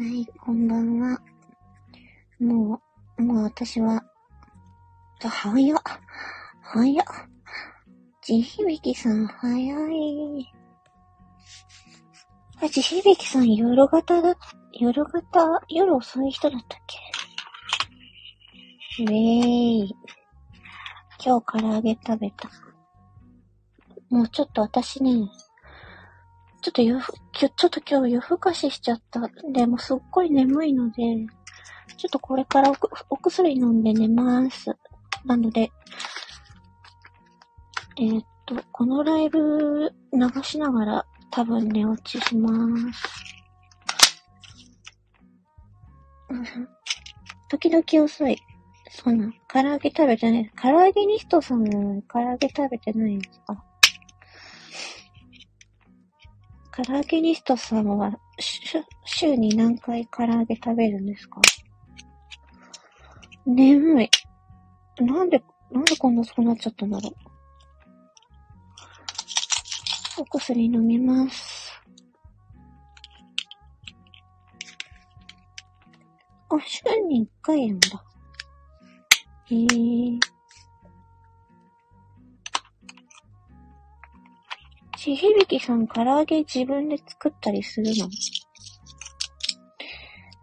はい、こんばんは。もう、もう私は、あ、早っ。早っ。地響きさん、早い。あ、地響きさん、夜型だ、夜型、夜遅い人だったっけ？ウェーイ。今日唐揚げ食べた。もうちょっと私ね、ちょっと夜ふ、きょちょっと今日夜更かししちゃった。でもすっごい眠いので、ちょっとこれからおお薬飲んで寝ます。なので、えーっと、このライブ流しながら多分寝落ちしまーす。時々遅い。そんな、唐揚げ食べてない。唐揚げニストさんなのに唐揚げ食べてないんですか？唐揚げニストさんは、週に何回唐揚げ食べるんですか？眠い。なんで、なんでこんなそうなっちゃったんだろう。お薬飲みます。あ、週に1回なんだ。へえ。ちひびきさん、唐揚げ自分で作ったりするの？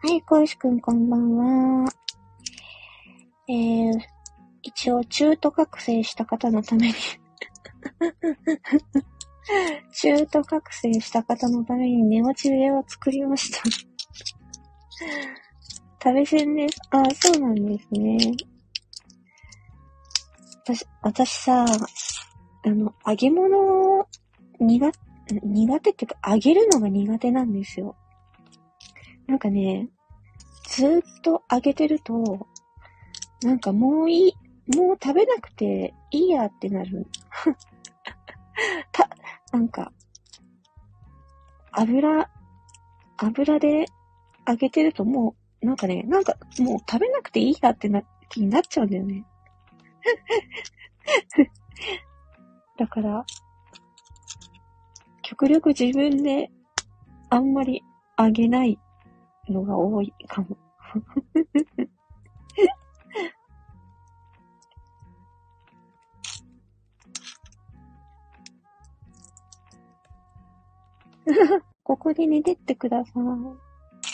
はい、こいしくんこんばんは。えー、一応中途覚醒した方のために中途覚醒した方のために寝落ち部屋を作りました。食べ銭です。あ、そうなんですね。私、私さ、あの、揚げ物苦、苦手っていうか、揚げるのが苦手なんですよ。なんかね、ずっと揚げてると、なんかもういい、もう食べなくていいやってなる。た、なんか、油、油で揚げてるともう、なんかね、なんかもう食べなくていいやってな、気になっちゃうんだよね。だから、極力自分であんまり揚げないのが多いかも。ここで寝てってください。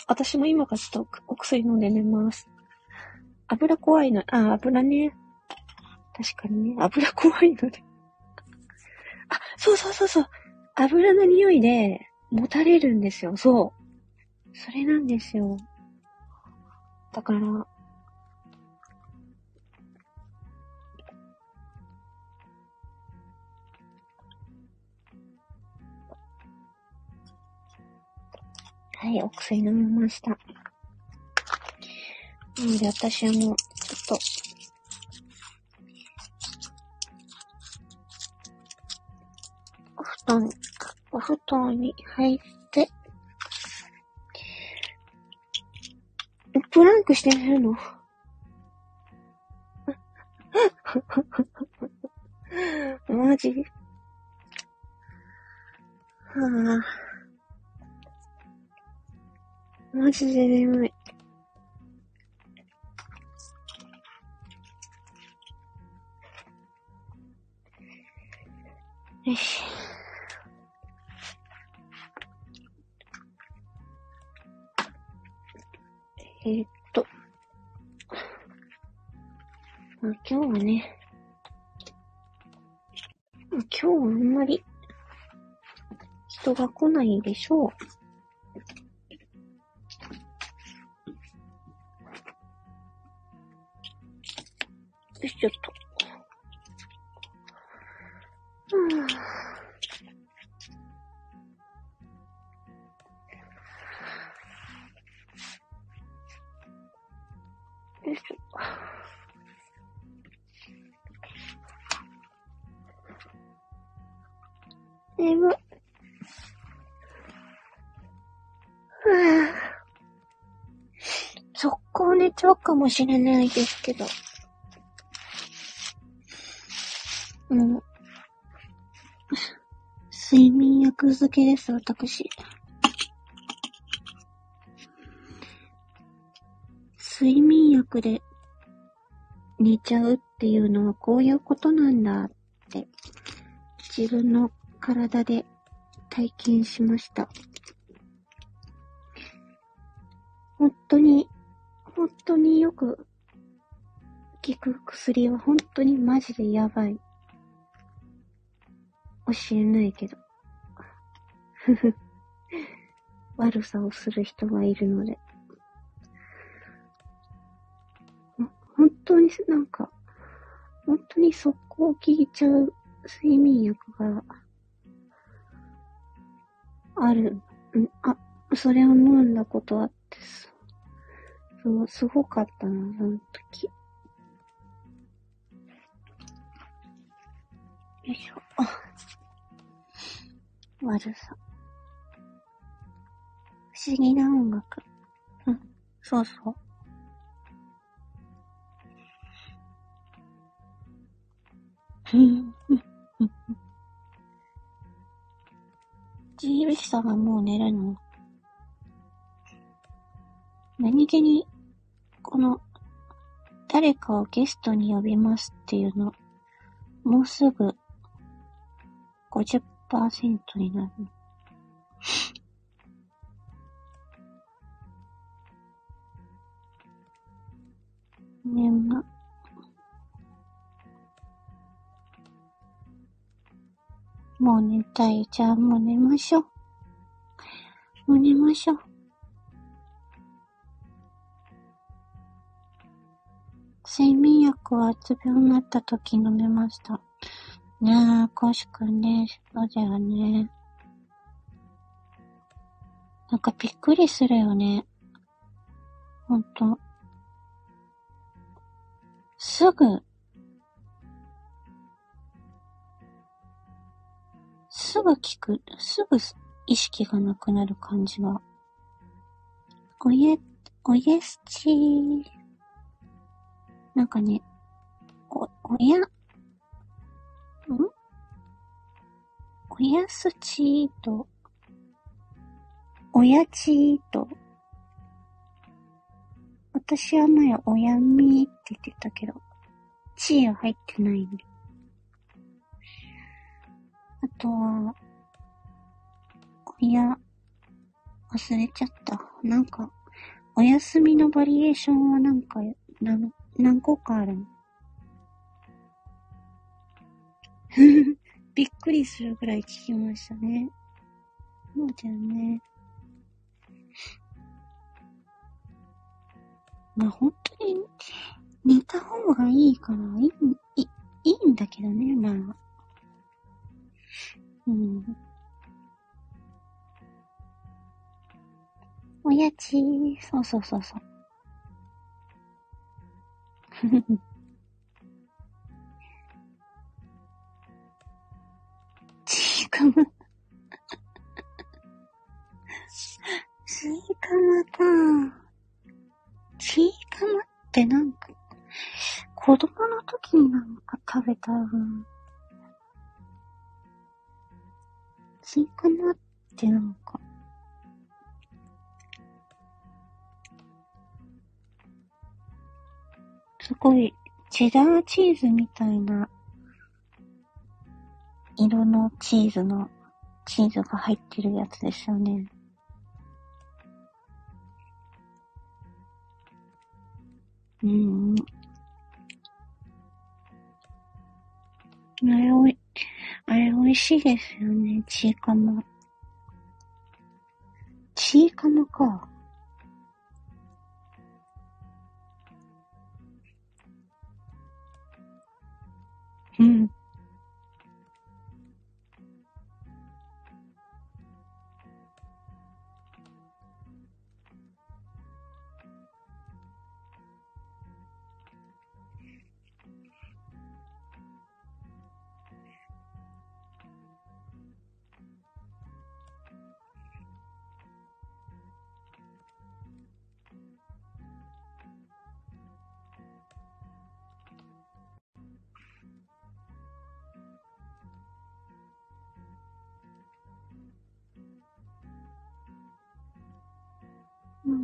私も今からちょっとお薬飲んで寝ます。油怖いの、あ、油ね。確かにね、油怖いので。あ、そうそうそうそう。油の匂いで、もたれるんですよ。そう。それなんですよ。だから、はい、お薬飲みました。なので私はもう、ちょっと、団、お布団に入って、プランクして寝るの？マジ？はあ。マジで眠い。よし。えーっと。まあ、今日はね、あ今日はあんまり人が来ないでしょう。よし、ちょっと。うんよいしょ。眠。はぁ。速攻寝ちゃうかもしれないですけど。もう、睡眠薬漬けです、私。睡眠薬で寝ちゃうっていうのはこういうことなんだって自分の体で体験しました。本当に、本当によく効く薬は本当にマジでやばい。教えないけど。ふふ。悪さをする人がいるので。本当になんか、本当に速攻効いちゃう睡眠薬がある。んあ、それを飲んだことあってす。そう、すごかったな、その時。よいしょ。あ悪さ。不思議な音楽。うん、そうそう。ふん、ふん、ふん。ジービシさんはもう寝るの何気に、この、誰かをゲストに呼びますっていうの、もうすぐ50%になる。眠。もう寝たい。じゃあもう寝ましょう。もう寝ましょう。睡眠薬はうつ病になった時飲めました。ねえ、コシくんね、そうだよね。なんかびっくりするよね。ほんと。すぐ、すぐ聞く、すぐ意識がなくなる感じが。おや、おやすち。ーなんかね、お、おや、ん？おやすちーと、おやちーと、私は前おやみーって言ってたけど、ちーは入ってないんで。あとは、おや、忘れちゃった。なんか、お休みのバリエーションはなんか、何、何個かある びっくりするぐらい聞きましたね。そうだよね。まあ本当に寝た方がいいからいい、いいいんだけどね、まあ。うん。おやち、そうそうそうそう。ふふふ。かま。ちいかまか。ちいかまってなんか、子供の時になんか食べた分。ちいかまってなんか、すごい、チェダーチーズみたいな色のチーズの、チーズが入ってるやつですよね。うん。あれおい、あれ美味しいですよね、チーカマ。チーカマか。うん。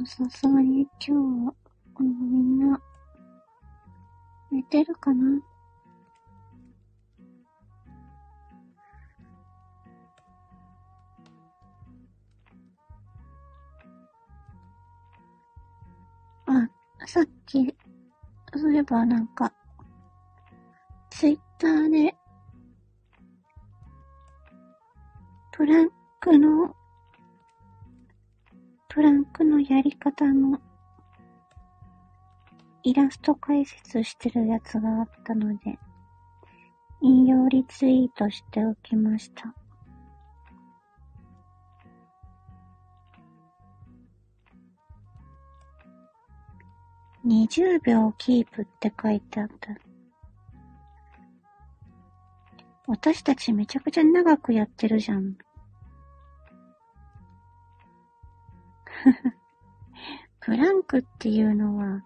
さすがに今日はもうみんな、寝てるかな？あ、さっき、そういえばなんか、ツイッターで、トランクの、トランクのやり方のイラスト解説してるやつがあったので、引用リツイートしておきました。20秒キープって書いてあった。私たちめちゃくちゃ長くやってるじゃん。プランクっていうのは、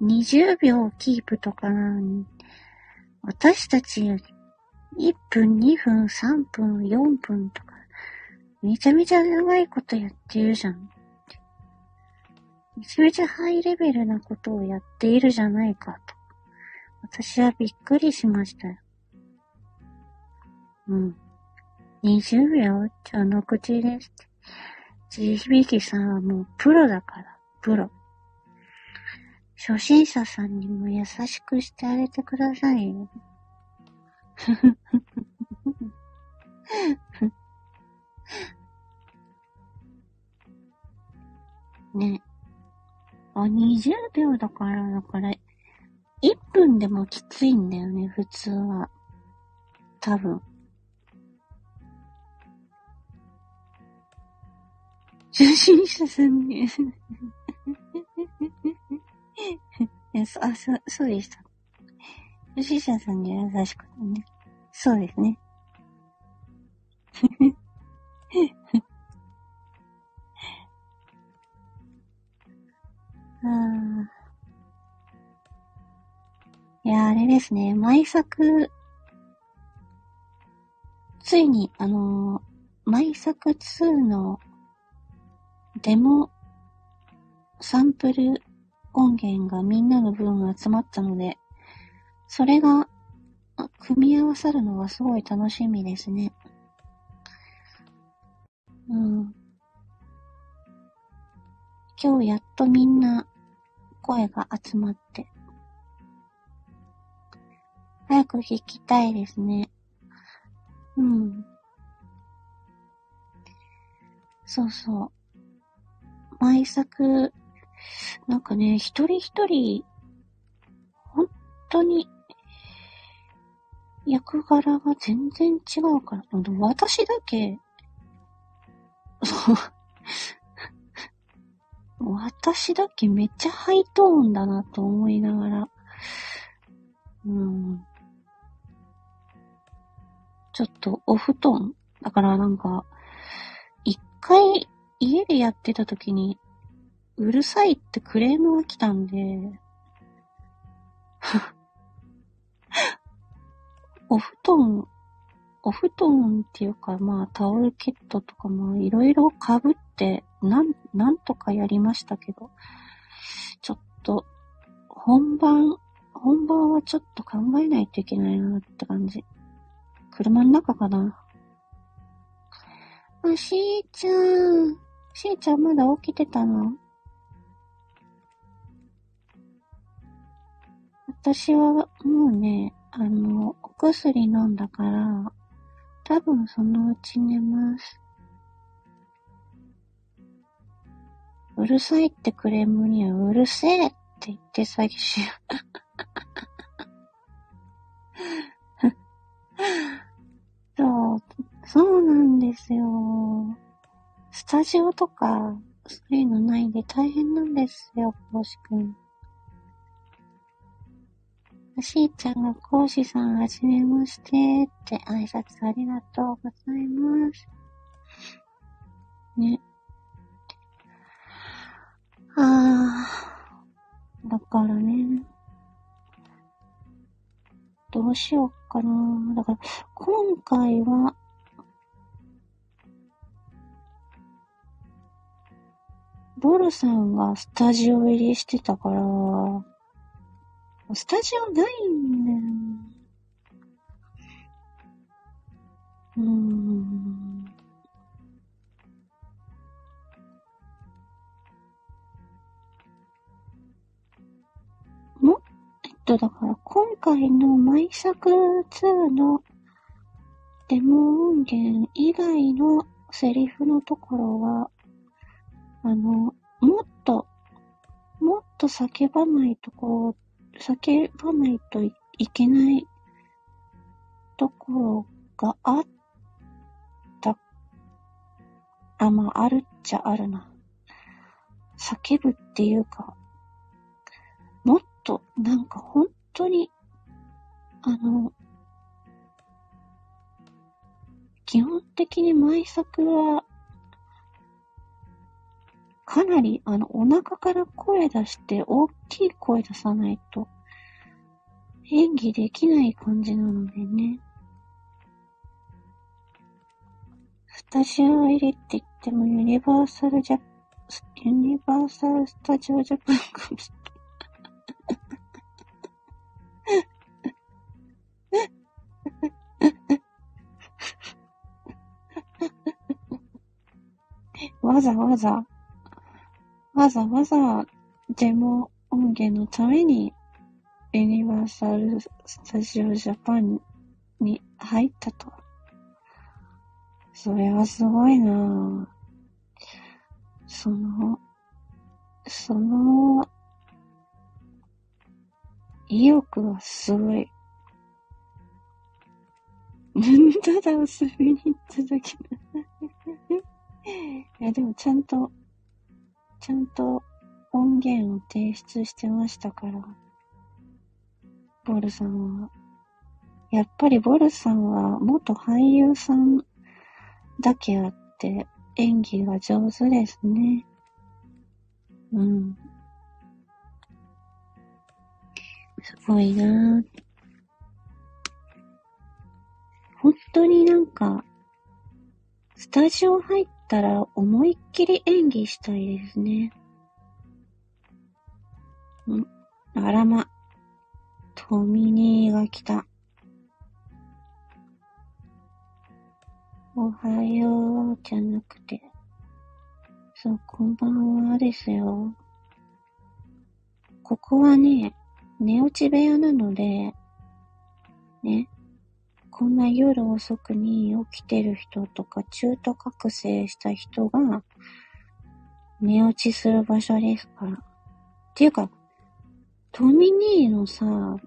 20秒キープとかなのに、私たち1分、2分、3分、4分とか、めちゃめちゃ長いことやってるじゃん。めちゃめちゃハイレベルなことをやっているじゃないかと。私はびっくりしましたよ。うん。20秒？っての口です。地響さんはもうプロだから、プロ。初心者さんにも優しくしてあげてくださいよ。ね。あ、20秒だから、だから、1分でもきついんだよね、普通は。多分。初心者さんにえそ、あ、そ、そうでした。初心者さんに優しくね。そうですね。あいや、あれですね。毎作、ついに、あのー、毎作2のデモサンプル音源がみんなの分集まったので、それが組み合わさるのがすごい楽しみですね。うん。今日やっとみんな声が集まって、早く弾きたいですね。うん。そうそう。毎作なんかね、一人一人、本当に、役柄が全然違うから、私だけ、私だけめっちゃハイトーンだなと思いながら、うん。ちょっとオフトーン。だからなんか、一回家でやってた時に、うるさいってクレームが来たんで、お布団、お布団っていうか、まあ、タオルケットとかもいろいろ被って、なん、なんとかやりましたけど、ちょっと、本番、本番はちょっと考えないといけないなって感じ。車の中かな。あ、しーちゃん。しーちゃんまだ起きてたの？私はもうね、あの、お薬飲んだから、多分そのうち寝ます。うるさいってクレームにはうるせえって言って詐欺しよう。そう、そうなんですよ。スタジオとか、そういうのないんで大変なんですよ、しくん。しーちゃんが講師さんはじめましてって挨拶ありがとうございます。ね。あー、だからね。どうしようかな。だから、今回は、ボルさんがスタジオ入りしてたから、スタジオないんだよ。うーん。も、えっと、だから今回の毎作2のデモ音源以外のセリフのところは、あの、もっと、もっと叫ばないとこう、叫ばないといけないところがあった。あ、まあ、あるっちゃあるな。叫ぶっていうか、もっと、なんか本当に、あの、基本的に毎作は、かなり、あの、お腹から声出して、大きい声出さないと、演技できない感じなのでね。スタジオ入りって言っても、ユニバーサルジャ、ユニバーサルスタジオジャパンかもしれないわざわざ、わざわざデモ音源のために、ユニバーサル・スタジオ・ジャパンに入ったと。それはすごいな。その、その、意欲はすごい。ただ遊びに行っただけだ。いや、でもちゃんと、ちゃんと音源を提出してましたから。ボルさんは。やっぱりボルさんは元俳優さんだけあって演技が上手ですね。うん。すごいな。本当になんか、スタジオ入っったら思いっきり演技したいですね。んあらま。トミニーが来た。おはようじゃなくて。そう、こんばんはですよ。ここはね、寝落ち部屋なので、ね、こんな夜遅くに起きてる人とか中途覚醒した人が寝落ちする場所ですから。っていうか、トミニーのさ、あ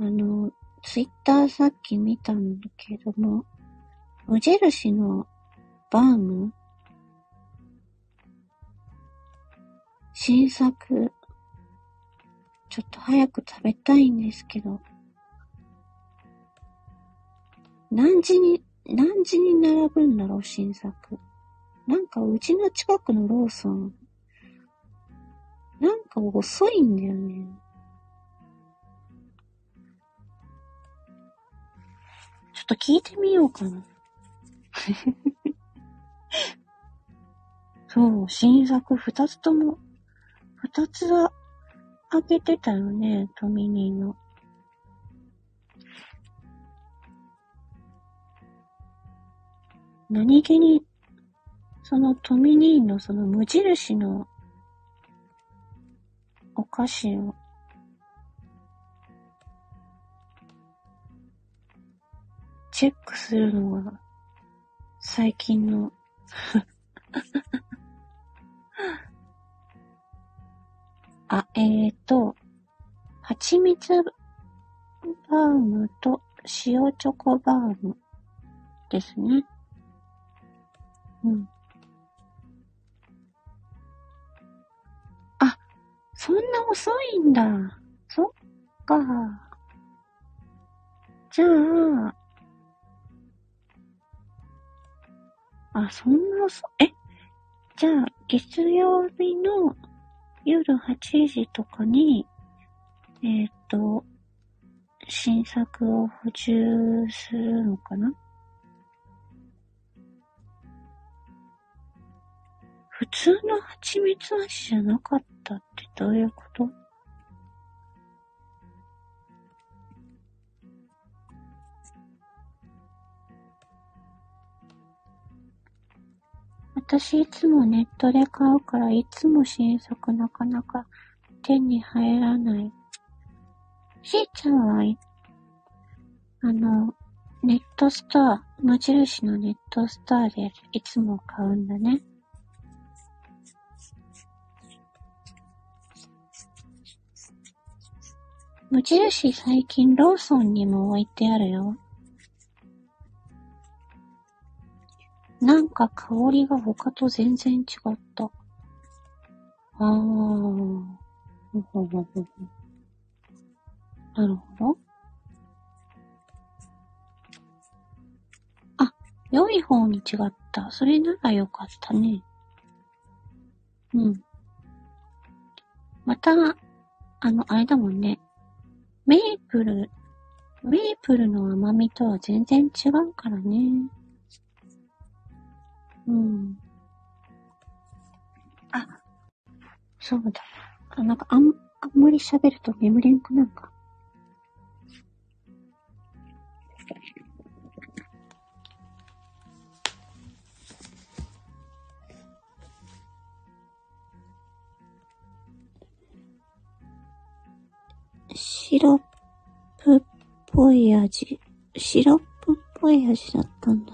の、ツイッターさっき見たんだけども、無印のバーム？新作、ちょっと早く食べたいんですけど、何時に、何時に並ぶんだろう、新作。なんか、うちの近くのローソン、なんか遅いんだよね。ちょっと聞いてみようかな。そう、新作二つとも、二つは開けてたよね、トミニーの。何気に、そのトミニーのその無印のお菓子を、チェックするのが最近の あ、えーと、蜂蜜バームと塩チョコバームですね。うん。あ、そんな遅いんだ。そっか。じゃあ、あ、そんな遅、え、じゃあ、月曜日の夜8時とかに、えっ、と、新作を補充するのかな？普通の蜂蜜味じゃなかったってどういうこと？私いつもネットで買うからいつも新作なかなか手に入らない。しーちゃんは、あの、ネットストア、無印のネットストアでいつも買うんだね。無印最近ローソンにも置いてあるよ。なんか香りが他と全然違った。あー。ほほほほ。なるほど。あ、良い方に違った。それならよかったね。うん。また、あの、あれだもんね。メープル、メープルの甘みとは全然違うからね。うん。あ、そうだ。あ、なんかあん、あんまり喋ると眠れんくなるか。シロップっぽい味。シロップっぽい味だったんだ。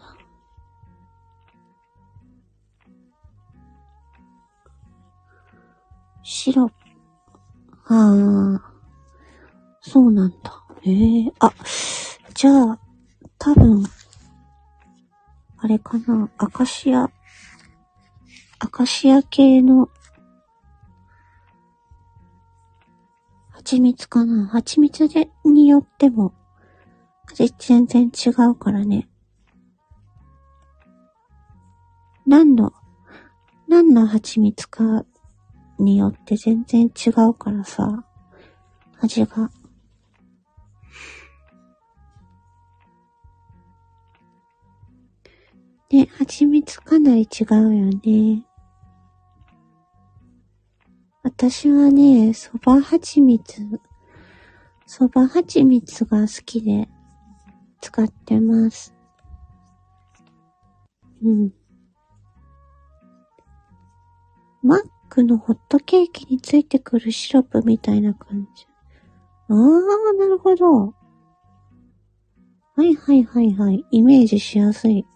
シロップ。ああ、そうなんだ。ええー、あ、じゃあ、多分、あれかな、アカシア、アカシア系の蜂蜜かな？蜂蜜で、によっても、味全然違うからね。何の、何の蜂蜜かによって全然違うからさ、味が。ね、蜂蜜かなり違うよね。私はね、蕎麦蜂蜜、蕎麦蜂蜜が好きで使ってます。うん。マックのホットケーキについてくるシロップみたいな感じ。あー、なるほど。はいはいはいはい。イメージしやすい。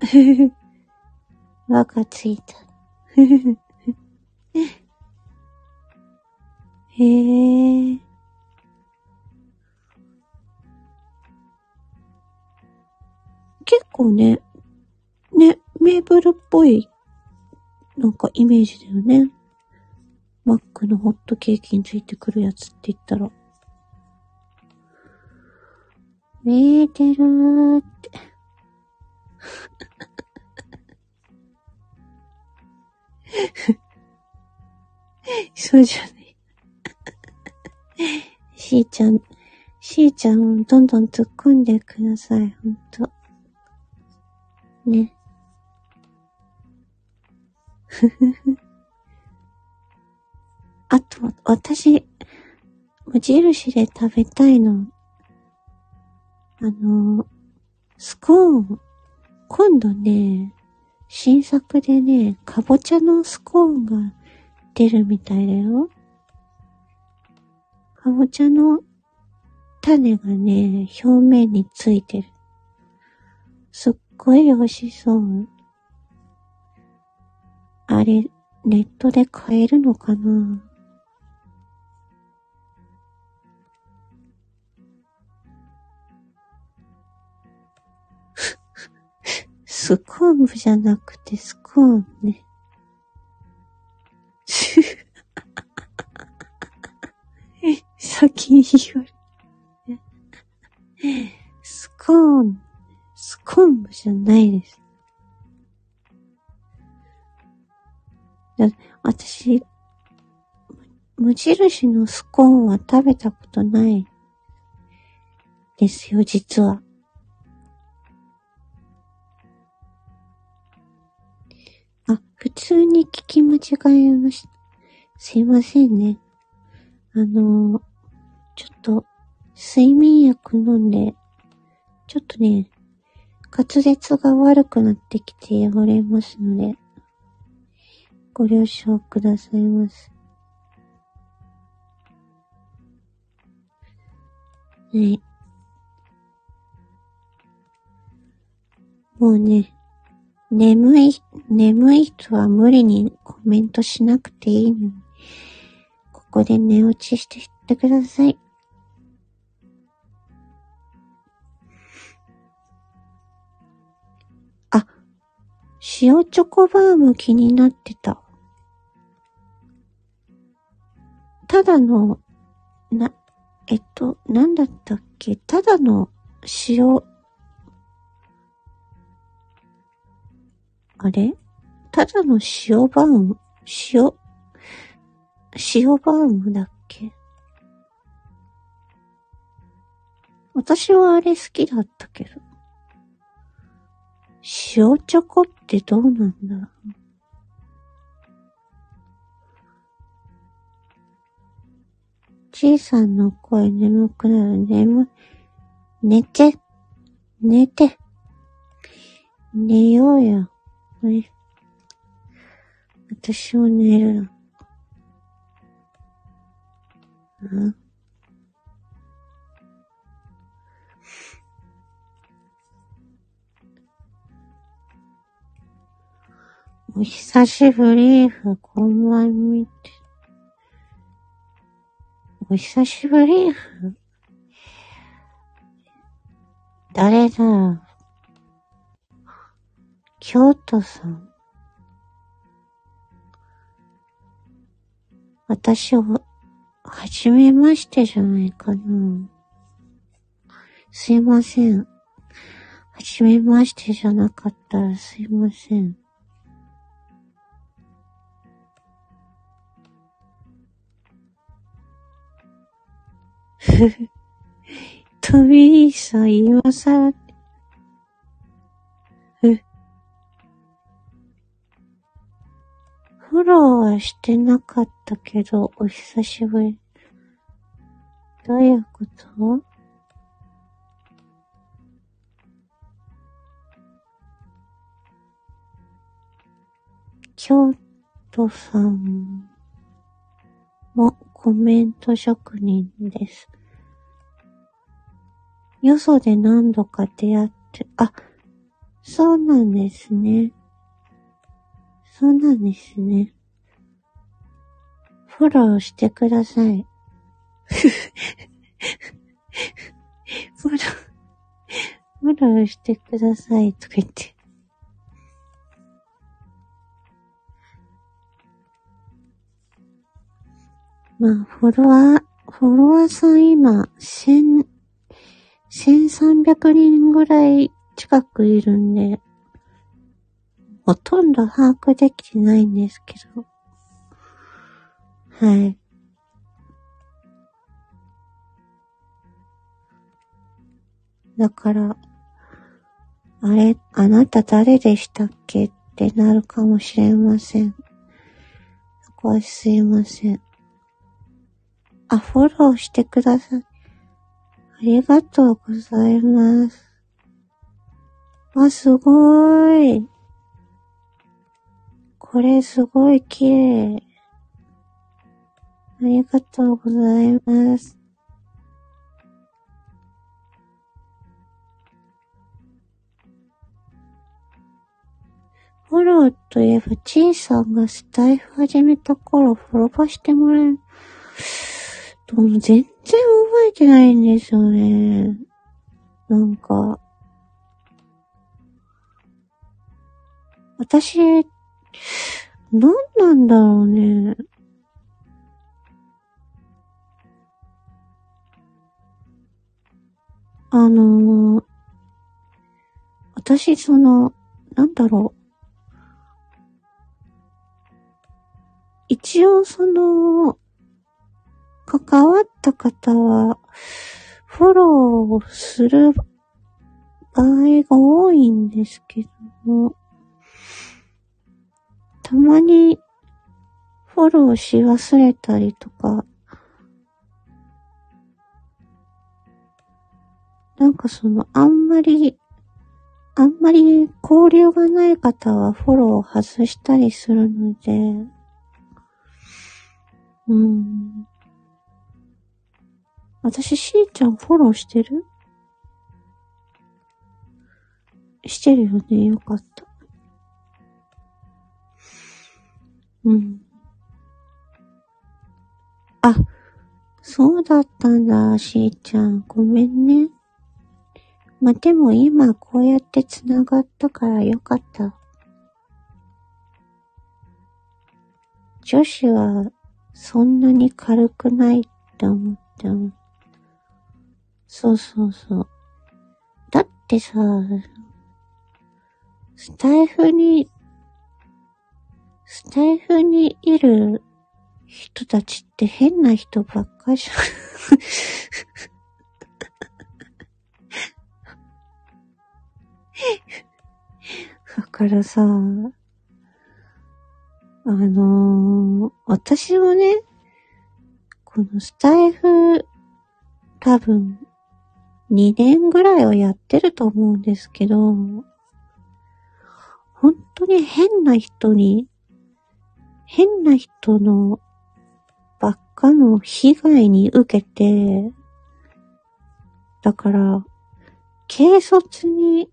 輪がついた。へえ。結構ね、ね、メープルっぽい、なんかイメージだよね。マックのホットケーキについてくるやつって言ったら。メーテルーって。そうじゃない。しーちゃん、しーちゃんを、どんどん突っ込んでください、ほんと。ね。ふふふ。あと、私、無印で食べたいの。あの、スコーン、今度ね、新作でね、かぼちゃのスコーンが出るみたいだよ。かぼちゃの種がね、表面についてる。すっごい美味しそう。あれ、ネットで買えるのかな？スコーンじゃなくてスコーンね。先に言われ。スコーン、スコーンじゃないです。私、無印のスコーンは食べたことないですよ、実は。普通に聞き間違えました。すいませんね。あのー、ちょっと、睡眠薬飲んで、ちょっとね、滑舌が悪くなってきて汚れますので、ご了承くださいませ。ねもうね、眠い、眠い人は無理にコメントしなくていいのに、ここで寝落ちしてってください。あ、塩チョコバーム気になってた。ただの、な、えっと、なんだったっけ？ただの塩、あれ？ただの塩バーム？塩、塩バームだっけ？私はあれ好きだったけど。塩チョコってどうなんだちいさんの声眠くなる。眠、寝て、寝て、寝ようよ。ね。私も寝るの。お久しぶりふ、こんばんみて。お久しぶりふ。誰だろう。京都さん。私を、はじめましてじゃないかな。すいません。はじめましてじゃなかったらすいません。ふふ。トビーさん、今更、フォローはしてなかったけど、お久しぶり。どういうこと？京都さんもコメント職人です。よそで何度か出会って、あ、そうなんですね。そうなんですね。フォローしてください。フォロー、フォローしてくださいとか言って。まあ、フォロワー、フォロワーさん今、千、千三百人ぐらい近くいるんで、ほとんど把握できてないんですけど。はい。だから、あれ、あなた誰でしたっけってなるかもしれません。そこはすいません。あ、フォローしてください。ありがとうございます。あ、すごーい。これすごい綺麗。ありがとうございます。フォローといえば、ちーさんがスタイフ始めた頃、フォローしてもらえる。でも全然覚えてないんですよね。なんか、私、何なんだろうね。あのー、私、その、なんだろう。一応、その、関わった方は、フォローをする場合が多いんですけども、たまにフォローし忘れたりとか、なんかその、あんまり、あんまり交流がない方はフォローを外したりするので、うん。私、しーちゃんフォローしてる？してるよね。よかった。うん。あ、そうだったんだ、しーちゃん。ごめんね。まあでも今こうやって繋がったからよかった。女子はそんなに軽くないって思っても。そうそうそう。だってさ、スタイフに、スタイフにいる人たちって変な人ばっかじゃん。だからさ、あのー、私もね、このスタイフ、多分、2年ぐらいはやってると思うんですけど、本当に変な人に、変な人のばっかの被害に受けて、だから、軽率に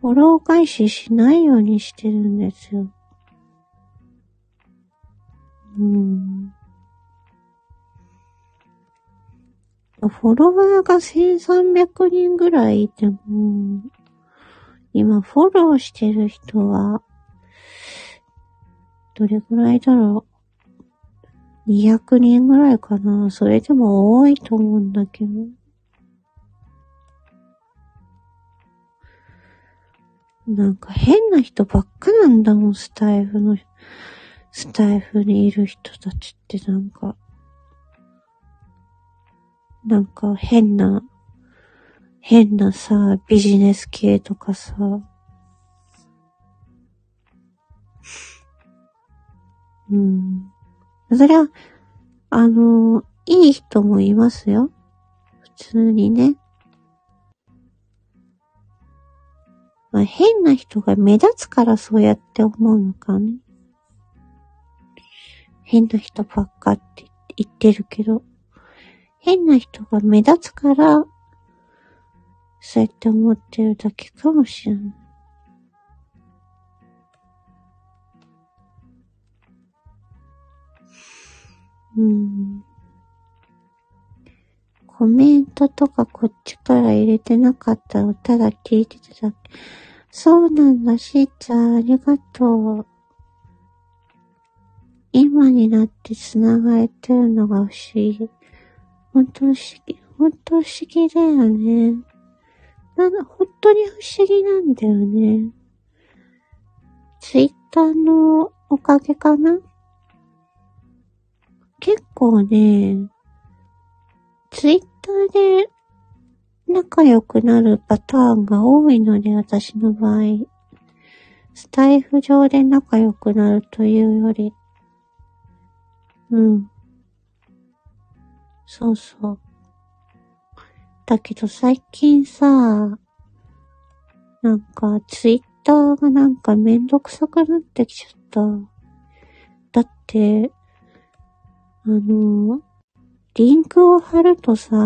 フォロー返ししないようにしてるんですよ。うん。フォロワーが1300人ぐらいいても、今フォローしてる人は、どれぐらいだろう。200人ぐらいかな。それでも多いと思うんだけど。なんか変な人ばっかなんだもん、スタイフの、スタイフにいる人たちってなんか、なんか変な、変なさ、ビジネス系とかさ、うん。そりゃ、あの、いい人もいますよ。普通にね。まあ、変な人が目立つからそうやって思うのかね。変な人ばっかって言ってるけど、変な人が目立つから、そうやって思ってるだけかもしれない。うん。コメントとかこっちから入れてなかったらただ聞いてただけ。そうなんだ、しーちゃん、ありがとう。今になって繋がれてるのが不思議。本当不思議、本当不思議だよね。なの、本当に不思議なんだよね。ツイッターのおかげかな？結構ね、ツイッターで仲良くなるパターンが多いので、私の場合。スタイフ上で仲良くなるというより。うん。そうそう。だけど最近さ、なんかツイッターがなんかめんどくさくなってきちゃった。だって、あの、リンクを貼るとさ、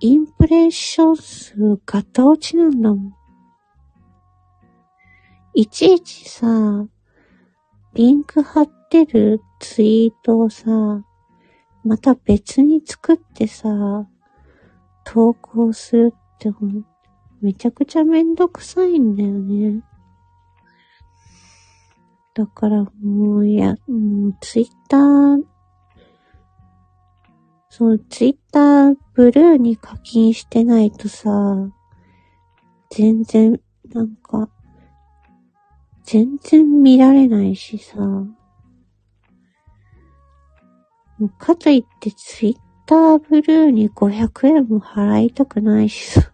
インプレッション数ガタ落ちなんだもん。いちいちさ、リンク貼ってるツイートをさ、また別に作ってさ、投稿するってめちゃくちゃめんどくさいんだよね。だからもう、いや、もうツイッターそう、ツイッターブルーに課金してないとさ、全然、なんか、全然見られないしさ、もうかといってツイッターブルーに500円も払いたくないしさ。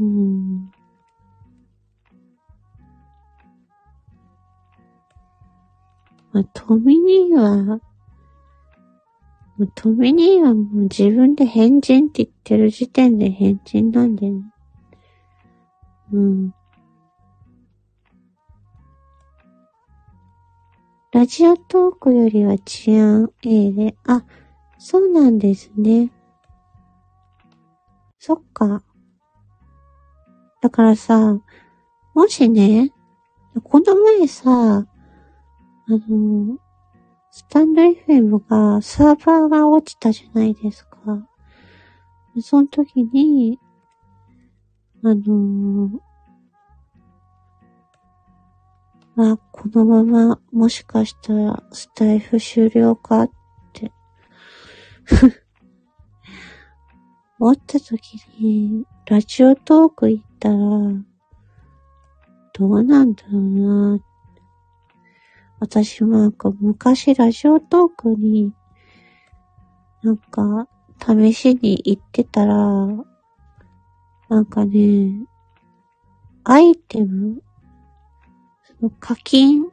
うん。まあ、トミニーは、トミニーはもう自分で変人って言ってる時点で変人なんでね。うん。ラジオトークよりは治安 A で、あ、そうなんですね。そっか。だからさ、もしね、この前さ、あの、スタンド FM がサーバーが落ちたじゃないですか。その時に、あのまあ、このまま、もしかしたら、スタイフ終了かって 思った時に、ラジオトーク行ったら、どうなんだろうな。私もなんか昔ラジオトークに、なんか、試しに行ってたら、なんかね、アイテム、その課金、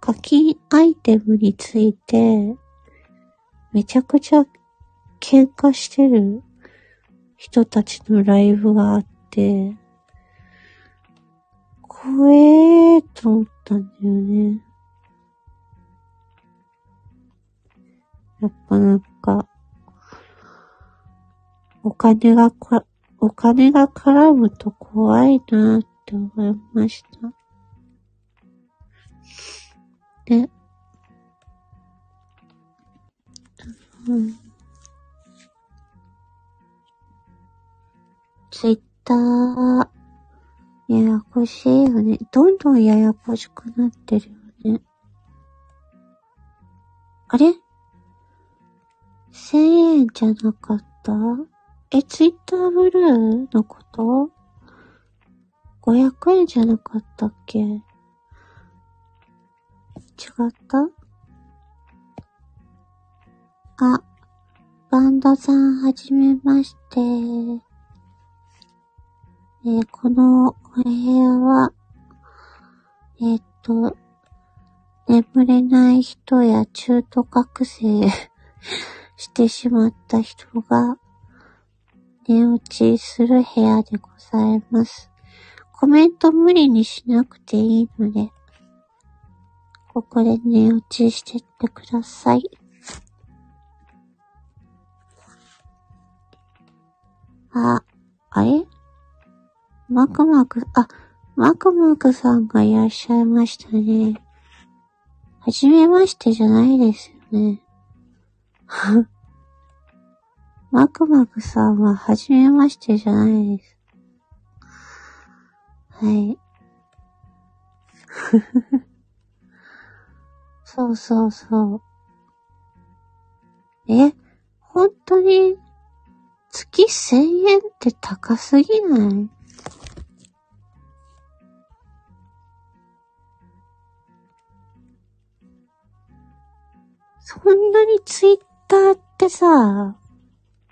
課金アイテムについて、めちゃくちゃ喧嘩してる人たちのライブがあって、怖えーと思ったんだよね。やっぱなんか、お金がか、お金が絡むと怖いなって思いました。で、うん。ツイッター、ややこしいよね。どんどんややこしくなってるよね。あれ？千円じゃなかった？え、ツイッターブルーのこと ?500 円じゃなかったっけ？違った？あ、バンドさんはじめまして。えー、このお部屋は、えー、っと、眠れない人や中途覚醒 してしまった人が寝落ちする部屋でございます。コメント無理にしなくていいので、ここで寝落ちしてってください。あ、あれ？マクマク、あ、マクマクさんがいらっしゃいましたね。はじめましてじゃないですよね。マクマクさんは、はじめましてじゃないです。はい。そうそうそう。え、本当に、月1000円って高すぎない？そんなにツイッターってさ、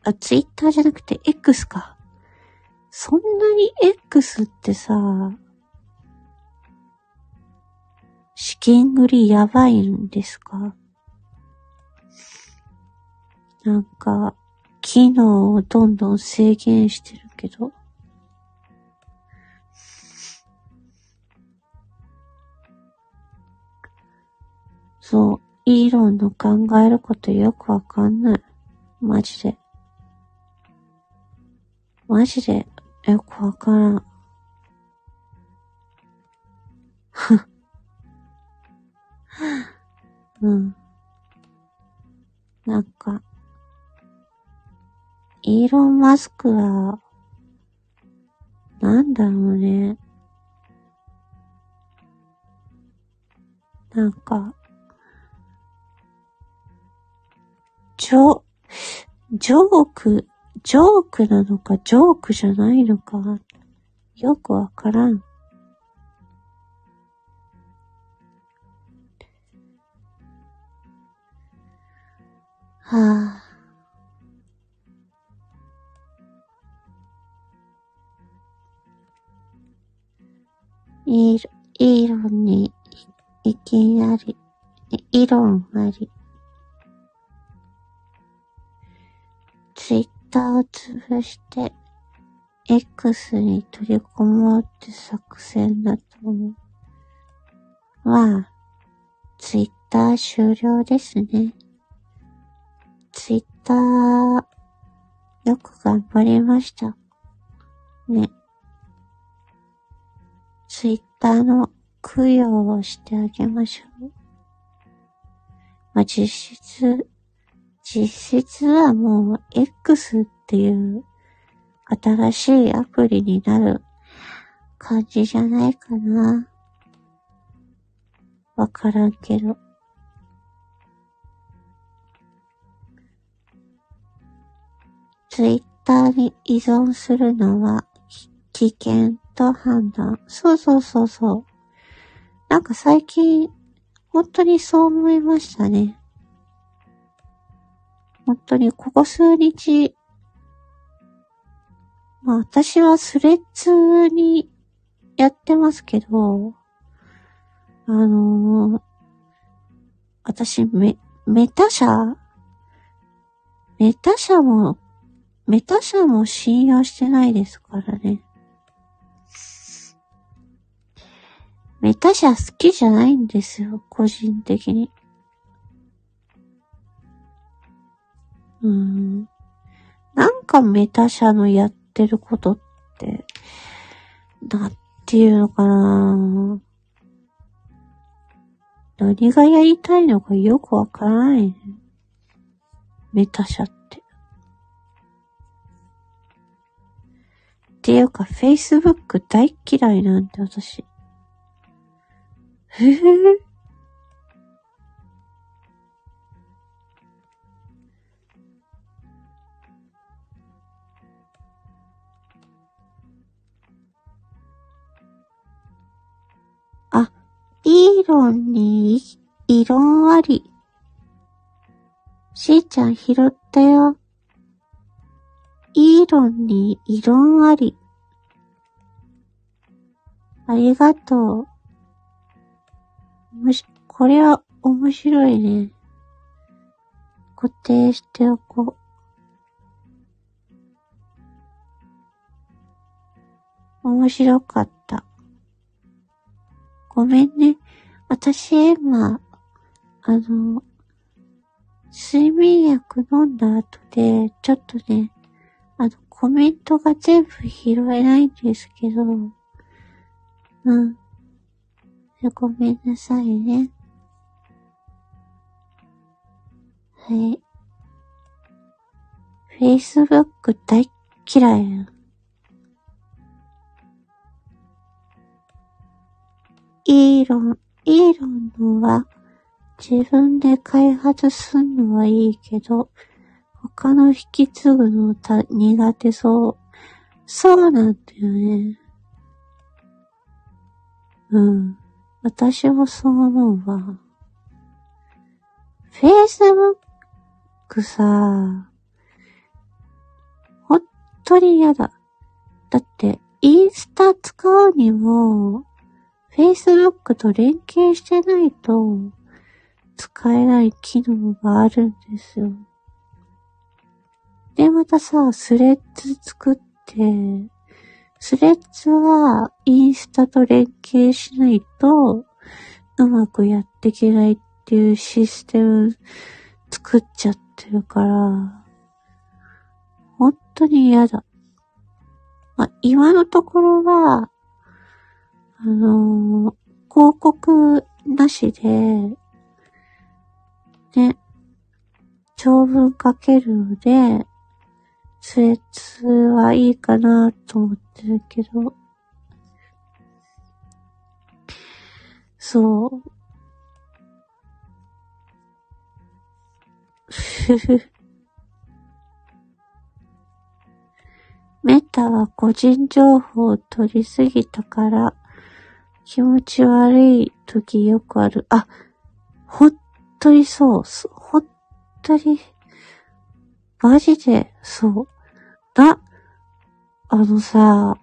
あ、ツイッターじゃなくて X か。そんなに X ってさ、資金繰りやばいんですか？なんか、機能をどんどん制限してるけど。そう。イーロンの考えることよくわかんない。マジで。マジでよくわからん。うん。なんか、イーロン・マスクは、なんだろうね。なんか、ジョ、ジョーク、ジョークなのか、ジョークじゃないのか、よくわからん。はあ。イーロンに、いきなり、イーロンあり。ーを潰して、X に取り込もうって作戦だと思う。まあ、ツイッター終了ですね。ツイッター、よく頑張りました。ね。ツイッターの供養をしてあげましょう。まあ、実質、実質はもう X っていう新しいアプリになる感じじゃないかな。わからんけど。ツイッターに依存するのは危険と判断。そうそうそうそう。なんか最近、本当にそう思いましたね。本当にここ数日、まあ私はスレッズにやってますけど、あのー、私メ、メタ社？メタ社も、メタ社も信用してないですからね。メタ社好きじゃないんですよ、個人的に。うん。なんかメタ社のやってることって、なんていうのかな何がやりたいのかよくわからないね。メタ社って。っていうか、Facebook 大嫌いなんて私。へへイーロンに異論あり。しーちゃん拾ったよ。イーロンに異論あり。ありがとう。むし、これは面白いね。固定しておこう。面白かった。ごめんね。私今、あの、睡眠薬飲んだ後で、ちょっとね、あの、コメントが全部拾えないんですけど、うん。ごめんなさいね。はい。Facebook 大嫌いイーロン、イーロンのは自分で開発すんのはいいけど、他の引き継ぐのた苦手そう。そうなんだよね。うん。私もそう思うわ。Facebook さ、ほんとに嫌だ。だって、インスタ使うにも、Facebook と連携してないと、使えない機能があるんですよ。で、またさ、スレッズ作って、スレッズはインスタと連携しないとうまくやっていけないっていうシステム作っちゃってるから、本当に嫌だ。まあ、今のところは、あのー、広告なしで、ね、長文書けるので、スレッズはいいかなと思ってるけど、そう。ふふ。メタは個人情報を取りすぎたから気持ち悪い時よくある。あ、ほんとにそう。ほんとに、マジで、そう。な、あのさ、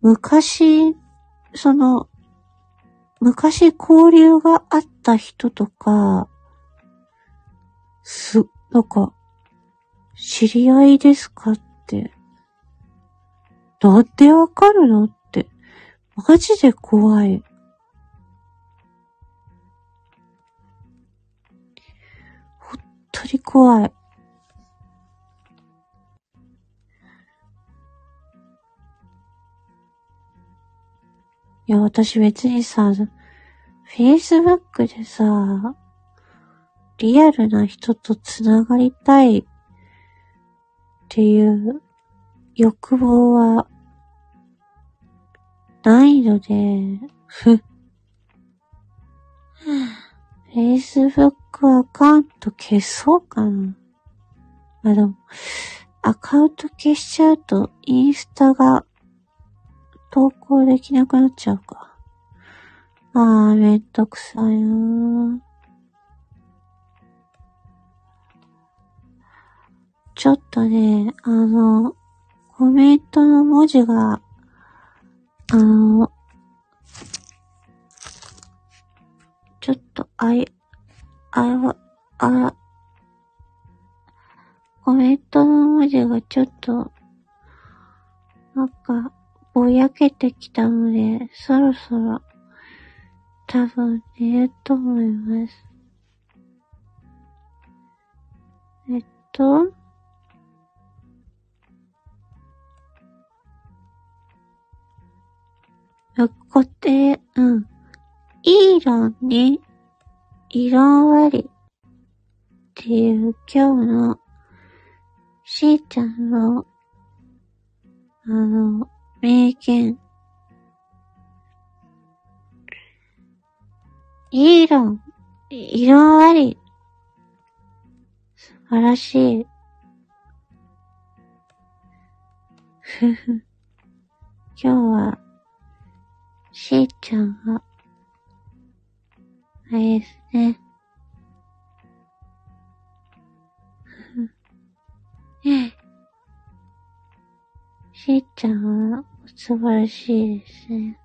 昔、その、昔交流があった人とか、す、なんか、知り合いですかって、なんでわかるのって、マジで怖い。ほんとに怖い。いや、私別にさ、Facebook でさ、リアルな人と繋がりたいっていう欲望はないので、ふ Facebook アカウント消そうかな。あ、でも、アカウント消しちゃうとインスタが投稿できなくなっちゃうか。あー、めんどくさいなちょっとね、あの、コメントの文字が、あの、ちょっと、あい、あいは、あ、コメントの文字がちょっと、なんか、ぼやけてきたので、そろそろ、多分寝ると思います。えっと、固定、うん。イーロンに、異論ありっていう今日のしーちゃんの、あの、名言。いい論、異論あり。素晴らしい。ふふ。今日は、しーちゃんが、あれですね。ええ。しーちゃんは素晴らしいですね。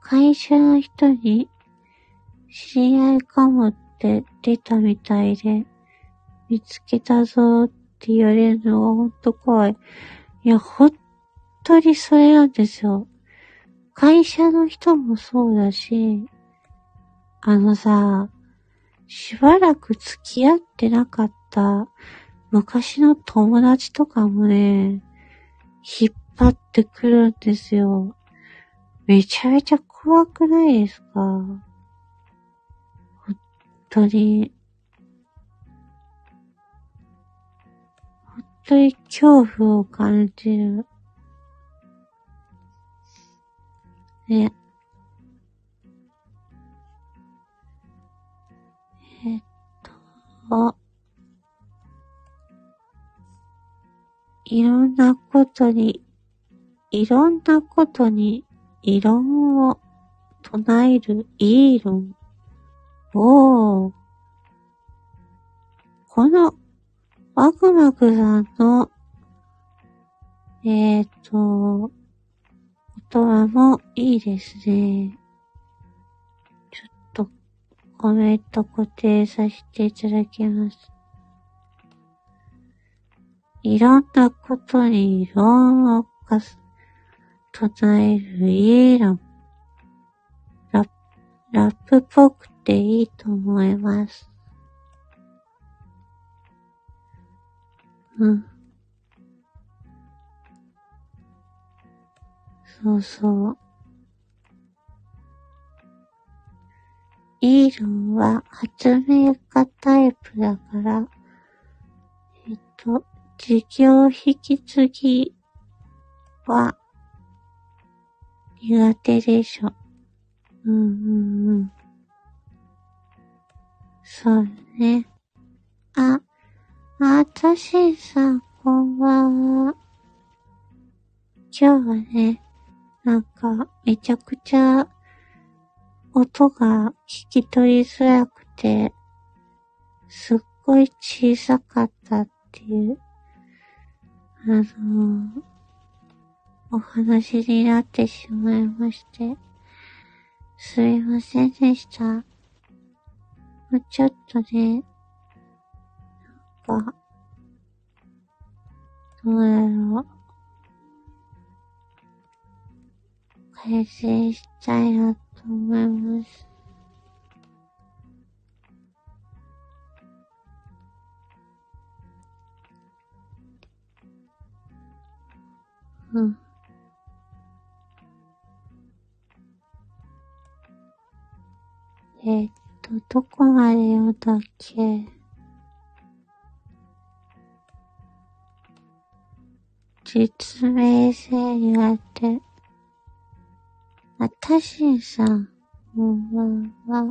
会社の人に知り合いかもって出たみたいで、見つけたぞっって言われるのがほんと怖い。いや、ほんとにそれなんですよ。会社の人もそうだし、あのさ、しばらく付き合ってなかった昔の友達とかもね、引っ張ってくるんですよ。めちゃめちゃ怖くないですか？本当に。本当に恐怖を感じる。ね。えっと、いろんなことに、いろんなことに、異論を唱えるイーロン。おー。この、ワグマグさんの、えっ、ー、と、言葉もいいですね。ちょっとコメント固定させていただきます。いろんなことに異論をかす、唱えるイーロン。ラップ、ラップっぽくていいと思います。うん。そうそう。イーロンは発明家タイプだから、えっと、事業引き継ぎは苦手でしょ。うんうんうん。そうね。あ、あたしさん、こんばんは。今日はね、なんか、めちゃくちゃ、音が聞き取りづらくて、すっごい小さかったっていう、あのー、お話になってしまいまして、すいませんでした。もうちょっとね、どうやろう。改ししたいなと思います。うん。え、っと、どこまで読んだっけ？実名制って。あ、たしさんは、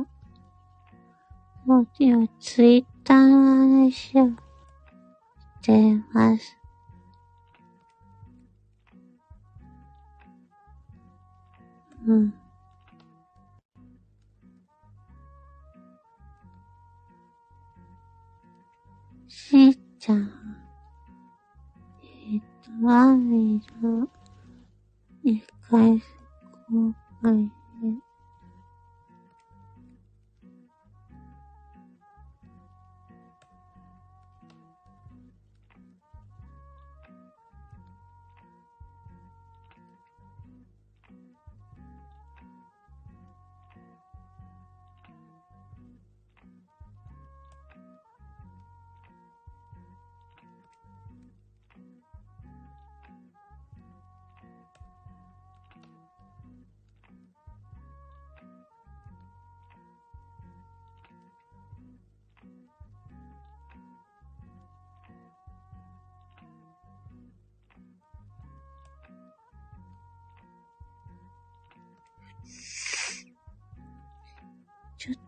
もう、今、ツイッターの話をしてます。うん。しーちゃんワンウイが、一回公開。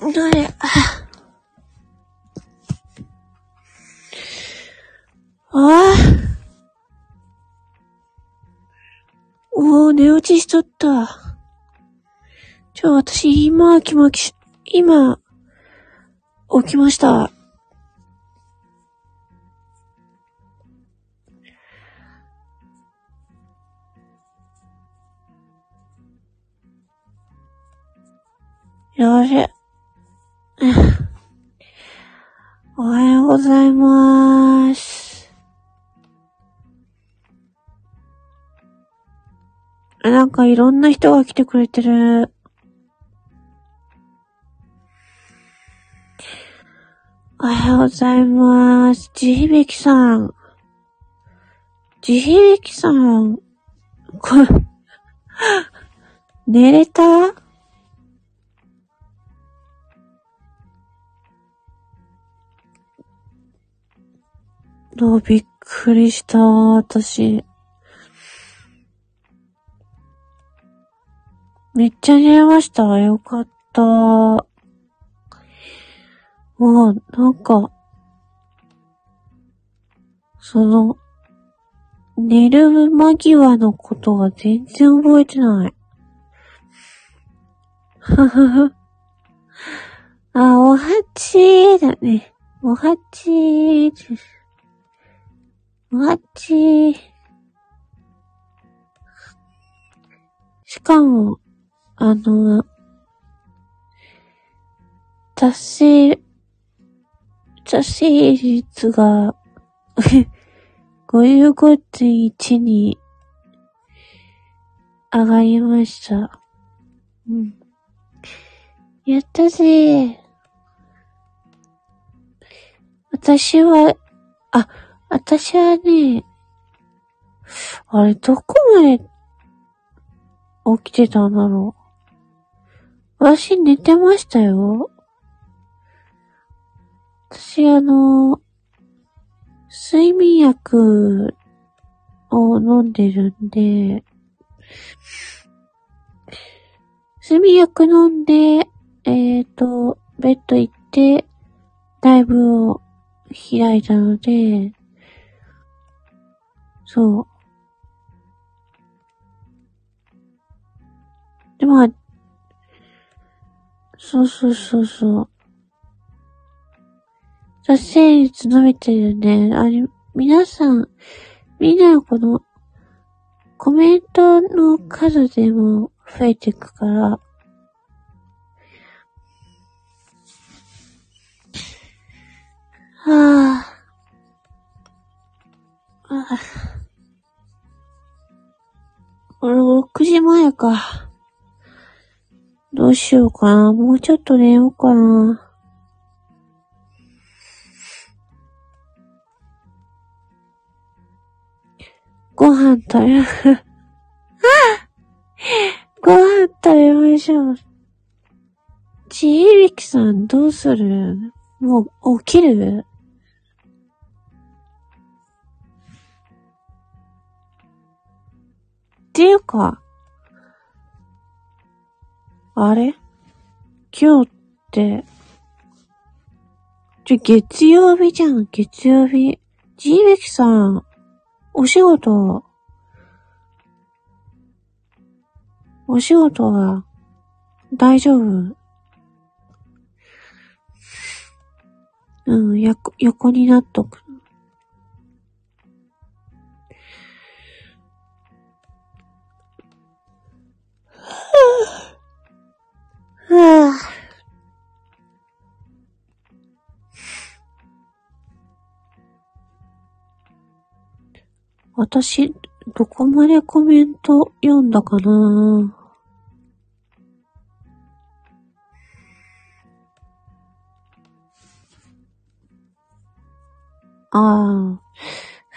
どれ、ああ。おー、寝落ちしとった。ちょ、私、今、気持ち、今、起きました。よし。おはようございます。なんかいろんな人が来てくれてる。おはようございます。地響きさん。地響きさん。これ、寝れた？のびっくりした、私。めっちゃ寝れました。よかった。もう、なんか、その、寝る間際のことが全然覚えてない。ははは。あ、おはちーだね。おはちです。マジ。しかも、あの、達成、達成率が 55.1に上がりました。うん。やったぜ私は、あ、私はね、あれ、どこまで起きてたんだろう。私寝てましたよ。私あの、睡眠薬を飲んでるんで、睡眠薬飲んで、えっ、ー、と、ベッド行って、ライブを開いたので、そう。でも、そうそうそうそう。達成率伸びてるよね。あれ、皆さん、みんなのこの、コメントの数でも増えていくから、はぁ、あ。ああ。あれ、6時前か。どうしようかな。もうちょっと寝ようかな。ご飯食べ、ご飯食べましょう。ちいびきさんどうする？もう起きる？っていうか、あれ？今日って、ちょ、月曜日じゃん、月曜日。ジーベキさん、お仕事、お仕事は、大丈夫？うん、や、横になっとく。はぁ。私、どこまでコメント読んだかな？ああ、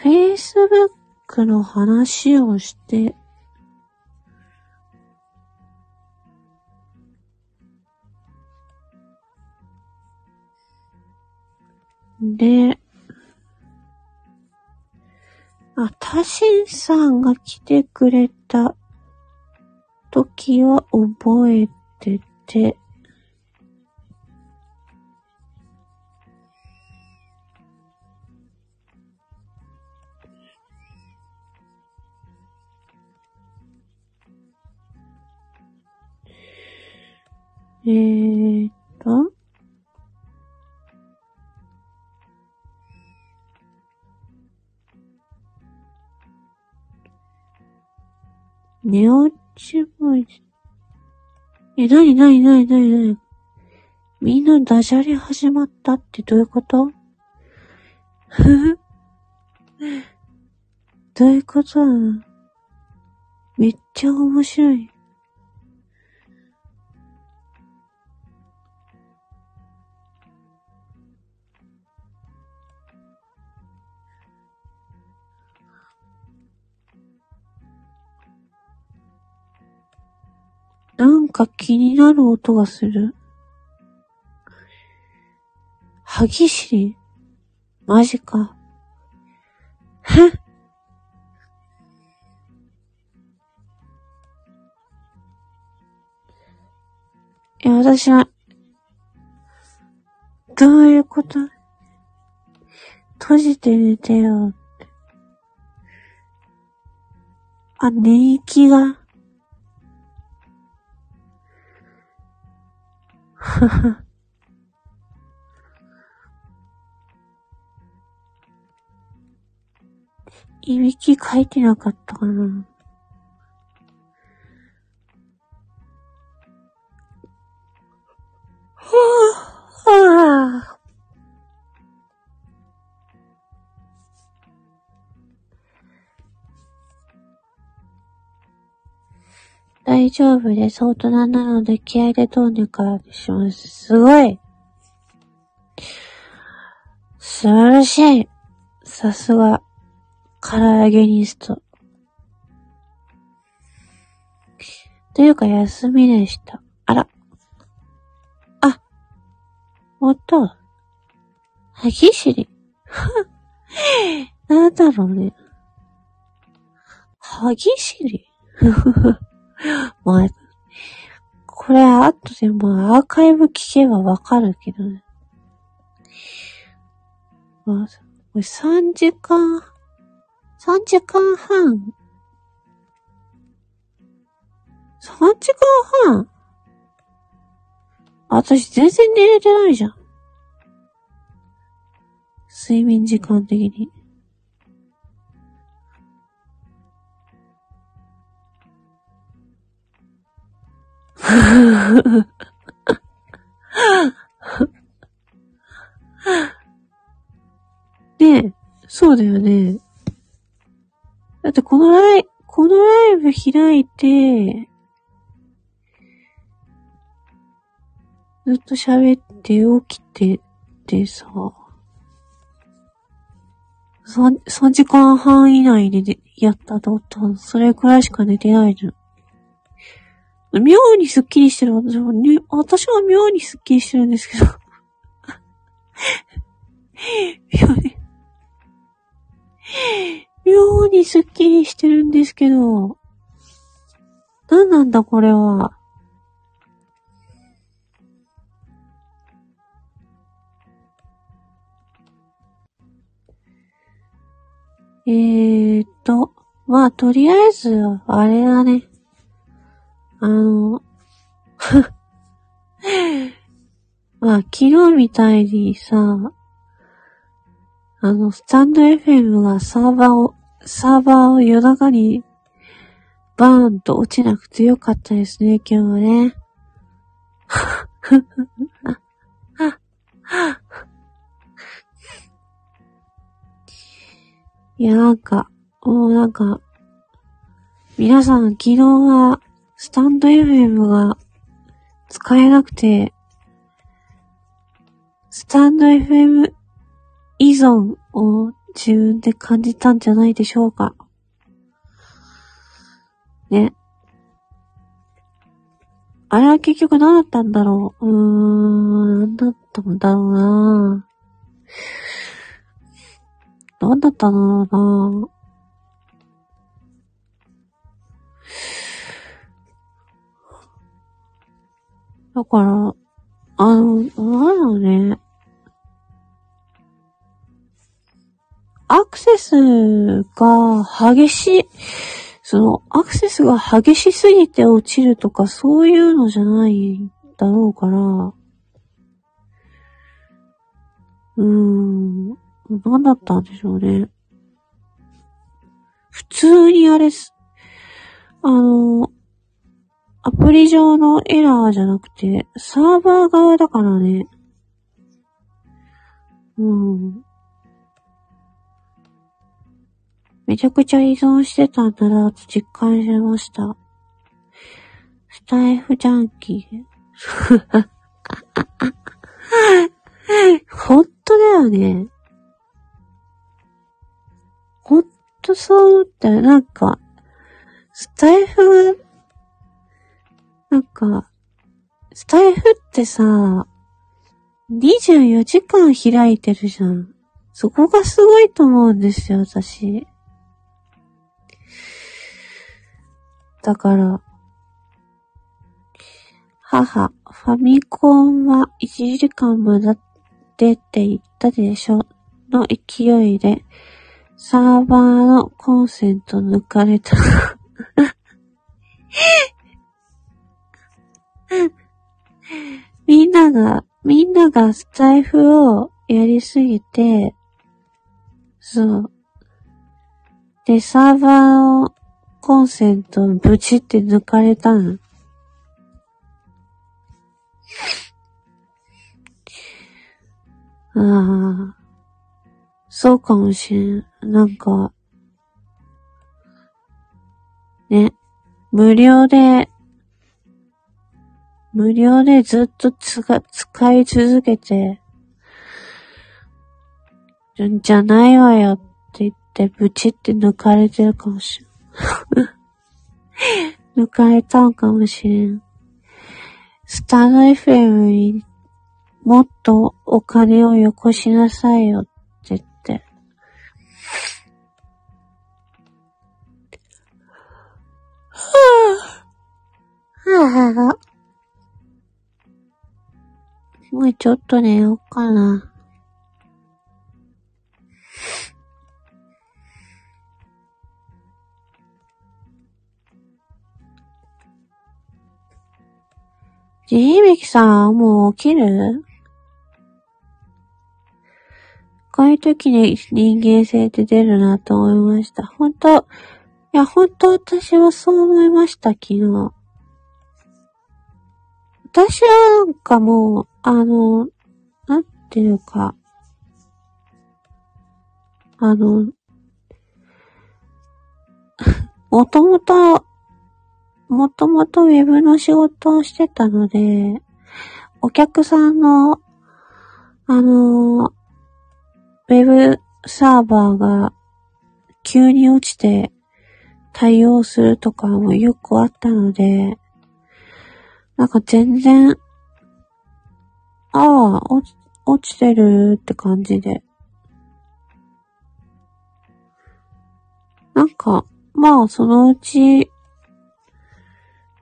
Facebook の話をしてで、あ、タシンさんが来てくれた時は覚えてて、えーっと、寝落ちボイス。え、なになになになになにみんなダジャレ始まったってどういうこと？ふふ？どういうことめっちゃ面白い。なんか気になる音がする。歯ぎしりマジか。へっいや、私は、どういうこと？閉じて寝てよ。あ、寝息が。いびき書いてなかったかな。はぁ、はぁ。大丈夫です。大人なので気合でどうにかします。すごい素晴らしいさすが、唐揚げニスト。というか休みでした。あら。あ、おっと。歯ぎしり。なんだろうね。歯ぎしりふふふまあ、これ後でもアーカイブ聞けばわかるけどね。まあ、これ3時間、3時間半。3時間半？私全然寝れてないじゃん。睡眠時間的に。ねえ、そうだよね。だってこのライ、このライブ開いて、ずっと喋って起きててさ、3、3時間半以内でやったと、それくらいしか寝てないじゃん。妙にスッキリしてる。私は、私は妙にスッキリしてるんですけど。妙に、妙にスッキリしてるんですけど。何なんだこれは。えーと、まあ、とりあえず、あれだね。あの、まあ、昨日みたいにさ、あの、スタンド FM がサーバーを、サーバーを夜中にバーンと落ちなくてよかったですね、今日はね。いや、なんか、もうなんか、皆さん昨日はスタンド FM が使えなくて、スタンド FM 依存を自分で感じたんじゃないでしょうか。ね。あれは結局何だったんだろう？うーん、何だったんだろうな何だったんだろうな？だから、あの、なんだろね。アクセスが激しい、その、アクセスが激しすぎて落ちるとか、そういうのじゃないだろうから、うーん、何だったんでしょうね。普通にあれす、あの、アプリ上のエラーじゃなくて、サーバー側だからね。うん。めちゃくちゃ依存してたんだなと実感しました。スタイフジャンキー。ほんとだよね。ほんとそう思ったよ。なんか、スタイフ、なんか、スタイフってさ、24時間開いてるじゃん。そこがすごいと思うんですよ、私。だから、母、ファミコンは1時間もだってって言ったでしょの勢いで、サーバーのコンセント抜かれた。みんなが、みんながスタイフをやりすぎて、そう。で、サーバーのコンセントブチって抜かれたの。ああ、そうかもしれん。なんか、ね、無料で、無料でずっとつが使い続けて、じゃないわよって言って、ブチって抜かれてるかもしれん。抜かれたんかもしれん。スタンド FM にもっとお金をよこしなさいよって言って。はぁ、はぁ、はぁ。もうちょっと寝ようかな。地響さん、もう起きる？こういう時に人間性って出るなと思いました。本当いや、本当私はそう思いました、昨日。私はなんかもう、あの、なんていうか、あの、もともともともとウェブの仕事をしてたので、お客さんの、あの、ウェブサーバーが急に落ちて対応するとかもよくあったので、なんか全然、ああ、落ち、落ちてるって感じで。なんか、まあ、そのうち、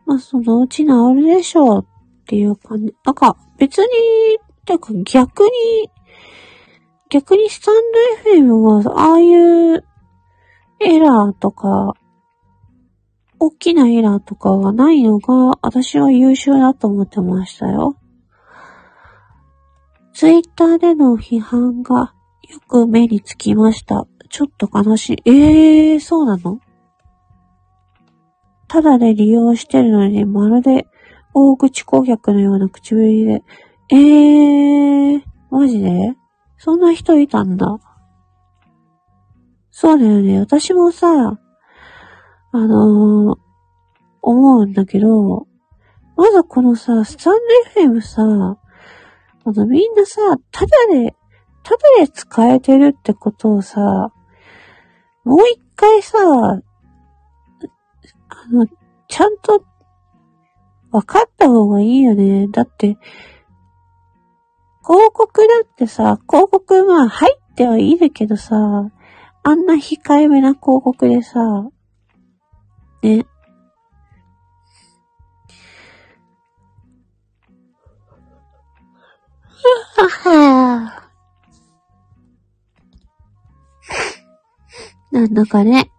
まあ、そのうち治るでしょうっていう感じ。なんか、別に、てか逆に、逆にスタンド FM が、ああいうエラーとか、大きなエラーとかはないのが、私は優秀だと思ってましたよ。ツイッターでの批判がよく目につきました。ちょっと悲しい。ええー、そうなの？ただで利用してるのに、まるで大口顧客のような口ぶりで、えー、マジで？そんな人いたんだ。そうだよね。私もさ、あのー、思うんだけど、まだこのさ、スタンド FM さ、あのみんなさ、ただで、ただで使えてるってことをさ、もう一回さ、あの、ちゃんと、分かった方がいいよね。だって、広告だってさ、広告まあ入ってはいるけどさ、あんな控えめな広告でさ、ね。は はなんだかね。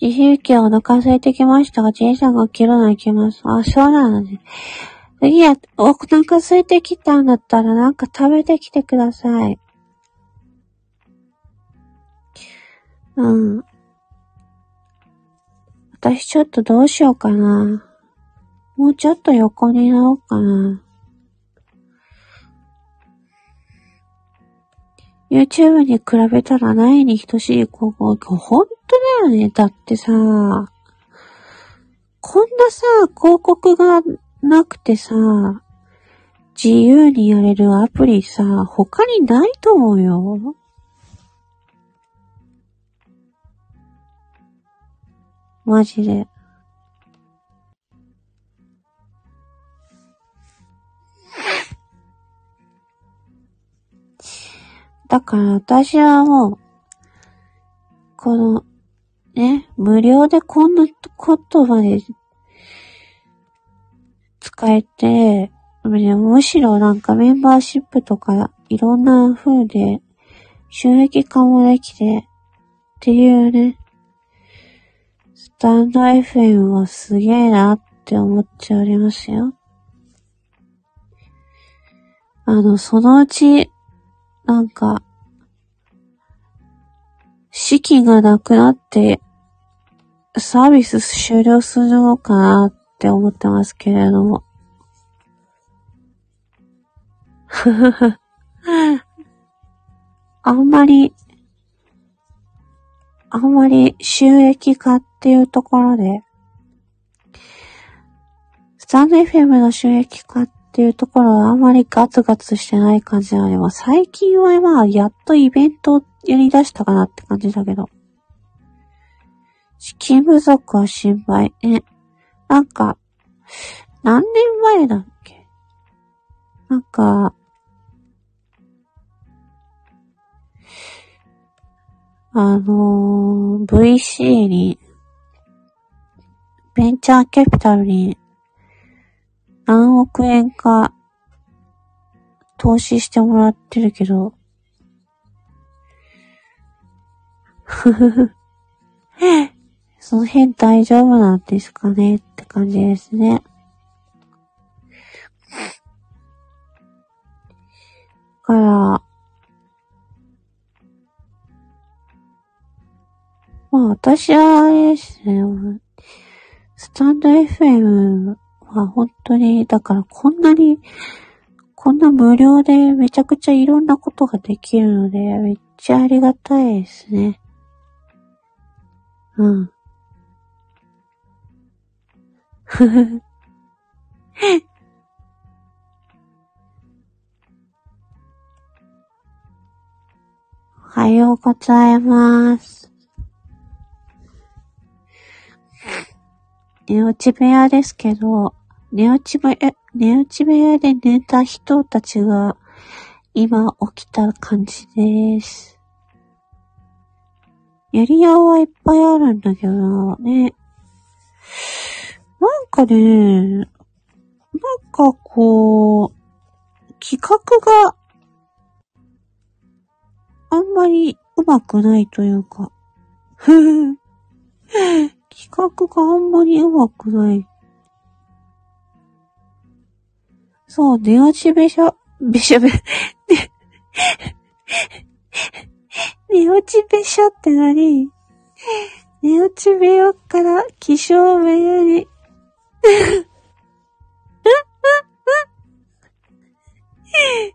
自習期はお腹空いてきましたが、じいさんが切らないきます。あ、そうなのね。いや、お腹空いてきたんだったらなんか食べてきてください。うん。私ちょっとどうしようかな。もうちょっと横になろうかな。YouTube に比べたらないに等しい広告。ほんとだよね。だってさ、こんなさ、広告がなくてさ、自由にやれるアプリさ、他にないと思うよ。マジで。だから私はもう、この、ね、無料でこんなことまで使えて、むしろなんかメンバーシップとかいろんな風で収益化もできてっていうね、スタンド FM はすげえなって思っておりますよ。あの、そのうちなんか、資金がなくなって、サービス終了するのかなって思ってますけれども。あんまり、あんまり収益化っていうところで、スタンド FM の収益化っっていうところはあんまりガツガツしてない感じなので、まあ、最近はまあ、やっとイベントをやり出したかなって感じだけど。資金不足は心配。ね。なんか、何年前だっけ？なんか、あのー、VC に、ベンチャーキャピタルに何億円か投資してもらってるけど、ふふふ。その辺大丈夫なんですかねって感じですね。から、まあ私はあれですね、スタンド FM は本当に、だからこんなに、こんな無料でめちゃくちゃいろんなことができるので、めっちゃありがたいですね。うん。ふふ。おはようございます。寝落ち部屋ですけど、寝落ち部屋、寝落ち部屋で寝た人たちが今起きた感じです。やりやはいっぱいあるんだけどね。なんかね、なんかこう、企画があんまりうまくないというか、企画があんまりうまくない。そう、寝落ちべしゃ、べしゃべ、寝落ちべしゃって何寝落ち部屋から起床部屋に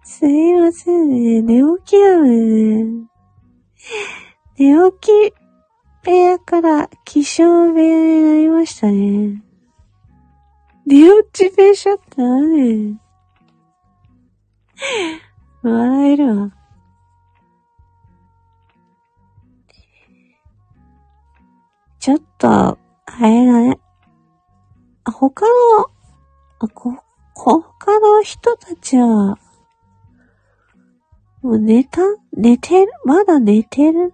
すいませんね。寝起きなのね。寝起き部屋から起床部屋になりましたね。寝落ち部屋って何笑えるわ。ちょっと、あれだね。他の、あ、こ、他の人たちは、もう寝た寝てる？まだ寝てる？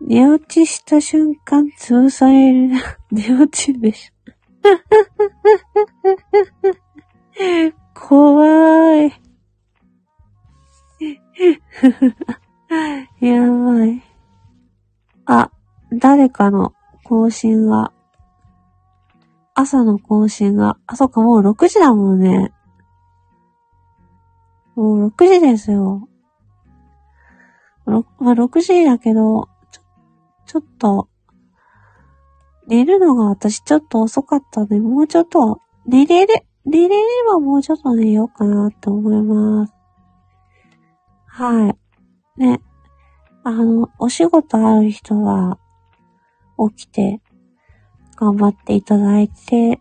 寝落ちした瞬間潰される。寝落ちでしょ。怖い。やばい。あ、誰かの更新が朝の更新が、あ、そっか、もう6時だもんね。もう6時ですよ。ろまあ、6時だけど、ちょ、ちょっと、寝るのが私ちょっと遅かったので、もうちょっと、寝れれ、寝れればもうちょっと寝ようかなって思います。はい。ね。あの、お仕事ある人は、起きて、頑張っていただいて、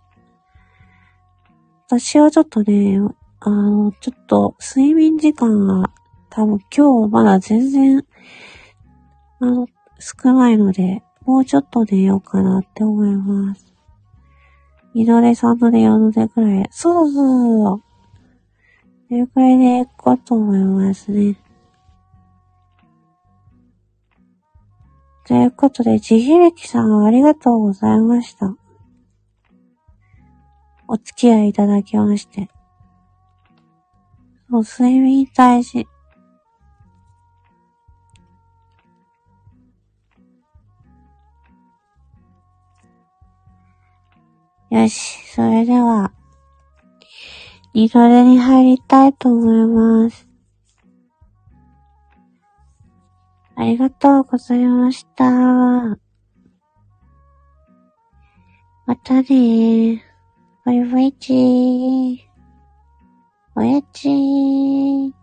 私はちょっとね、あの、ちょっと睡眠時間が多分今日まだ全然、あの、少ないので、もうちょっと寝ようかなって思います。二度寝三度寝四度寝くらい。そうそうそう。それくらいで行こうと思いますね。ということで、自費歴さんありがとうございました。お付き合いいただきまして。そう、睡眠大事。よし、それでは、二度寝に入りたいと思います。ありがとうございました。またねー。バイバイチー。おやちー。